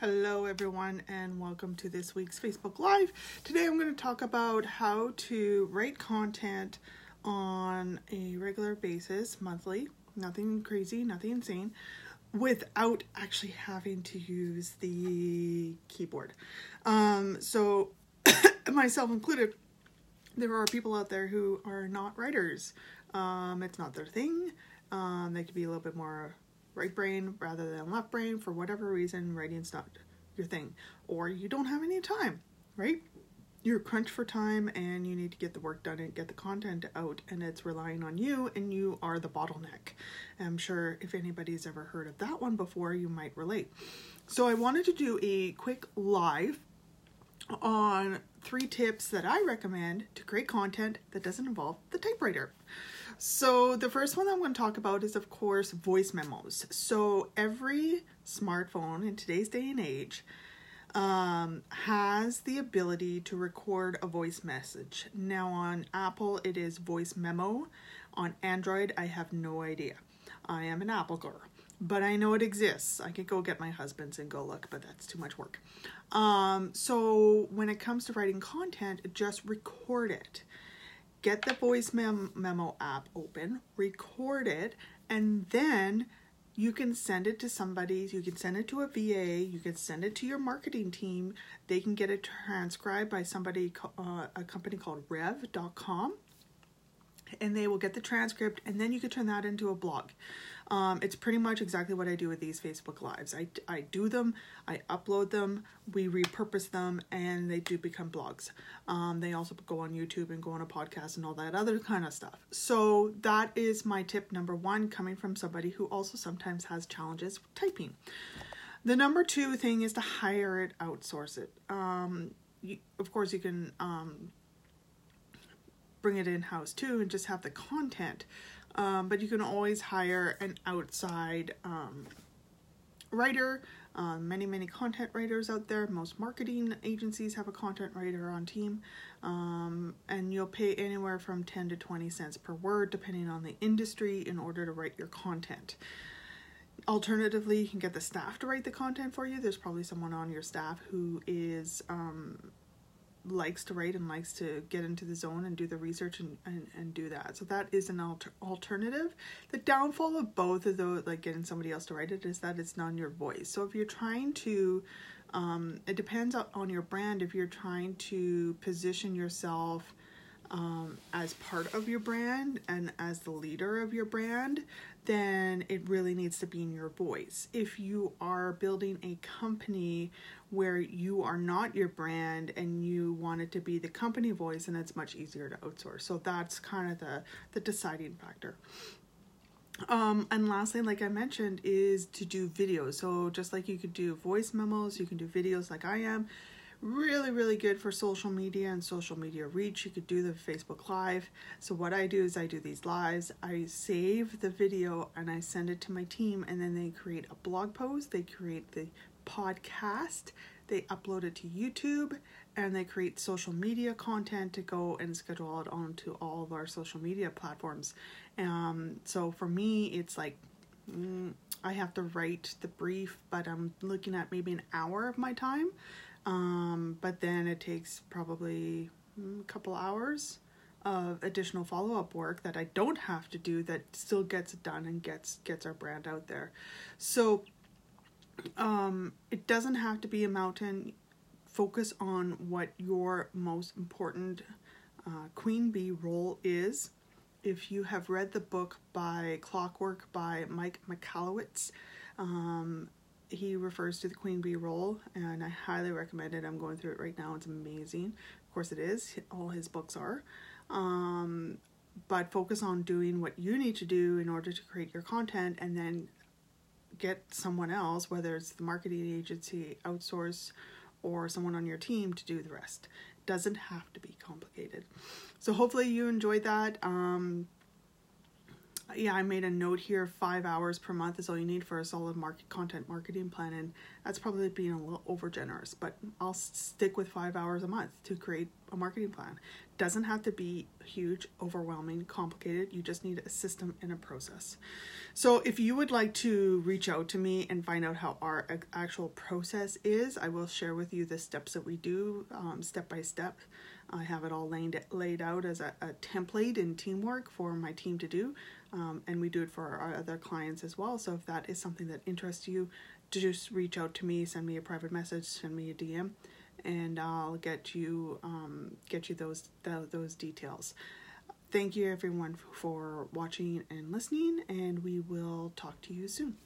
Hello, everyone, and welcome to this week's Facebook Live. Today, I'm going to talk about how to write content on a regular basis, monthly, nothing crazy, nothing insane, without actually having to use the keyboard. Um, so, myself included, there are people out there who are not writers. Um, it's not their thing. Um, they could be a little bit more right brain rather than left brain for whatever reason writing's not your thing. Or you don't have any time right? You're crunched for time and you need to get the work done and get the content out and it's relying on you and you are the bottleneck. I'm sure if anybody's ever heard of that one before you might relate. So i wanted to do a quick live on three tips that i recommend to create content that doesn't involve the typewriter so, the first one I'm going to talk about is, of course, voice memos. So, every smartphone in today's day and age um, has the ability to record a voice message. Now, on Apple, it is voice memo. On Android, I have no idea. I am an Apple girl, but I know it exists. I could go get my husband's and go look, but that's too much work. Um, so, when it comes to writing content, just record it get the voice mem- memo app open, record it, and then you can send it to somebody. You can send it to a VA. You can send it to your marketing team. They can get it transcribed by somebody, uh, a company called Rev.com, and they will get the transcript, and then you can turn that into a blog. Um, it's pretty much exactly what I do with these Facebook Lives. I, I do them, I upload them, we repurpose them, and they do become blogs. Um, they also go on YouTube and go on a podcast and all that other kind of stuff. So that is my tip number one, coming from somebody who also sometimes has challenges typing. The number two thing is to hire it, outsource it. Um, you, of course, you can um, bring it in house too and just have the content um, but you can always hire an outside um, writer. Uh, many, many content writers out there. Most marketing agencies have a content writer on team. Um, and you'll pay anywhere from 10 to 20 cents per word, depending on the industry, in order to write your content. Alternatively, you can get the staff to write the content for you. There's probably someone on your staff who is um, likes to write and likes to get into the zone and do the research and, and, and do that. So that is an alter- alternative. The downfall of both of those, like getting somebody else to write it, is that it's not your voice. So if you're trying to, um, it depends on your brand. If you're trying to position yourself um, as part of your brand and as the leader of your brand, then it really needs to be in your voice. If you are building a company where you are not your brand and you want it to be the company voice, and it's much easier to outsource. So that's kind of the the deciding factor. Um, and lastly, like I mentioned, is to do videos. So just like you could do voice memos, you can do videos like I am really really good for social media and social media reach. You could do the facebook live. So what i do is i do these lives. I save the video and i send it to my team and then they create a blog post they create the podcast they upload it to youtube and they create social media content to go and schedule it onto all of our social media platforms. Um, so for me it's like mm, i have to write the brief but i'm looking at maybe an hour of my time um, but then it takes probably a couple hours of additional follow-up work that I don't have to do that still gets done and gets gets our brand out there. So um, it doesn't have to be a mountain. Focus on what your most important uh, queen bee role is. If you have read the book by Clockwork by Mike Michalowicz, um, he refers to the queen bee role, and I highly recommend it. I'm going through it right now. It's amazing. Of course, it is. All his books are. Um, but focus on doing what you need to do in order to create your content, and then get someone else, whether it's the marketing agency, outsource, or someone on your team to do the rest. Doesn't have to be complicated. So hopefully you enjoyed that. Um, yeah, I made a note here five hours per month is all you need for a solid market content marketing plan, and that's probably being a little over generous, but I'll stick with five hours a month to create a marketing plan. Doesn't have to be huge, overwhelming, complicated. You just need a system and a process. So if you would like to reach out to me and find out how our actual process is, I will share with you the steps that we do um, step by step. I have it all laid, laid out as a, a template in teamwork for my team to do, um, and we do it for our other clients as well. So if that is something that interests you, just reach out to me, send me a private message, send me a DM, and I'll get you um, get you those the, those details. Thank you everyone for watching and listening, and we will talk to you soon.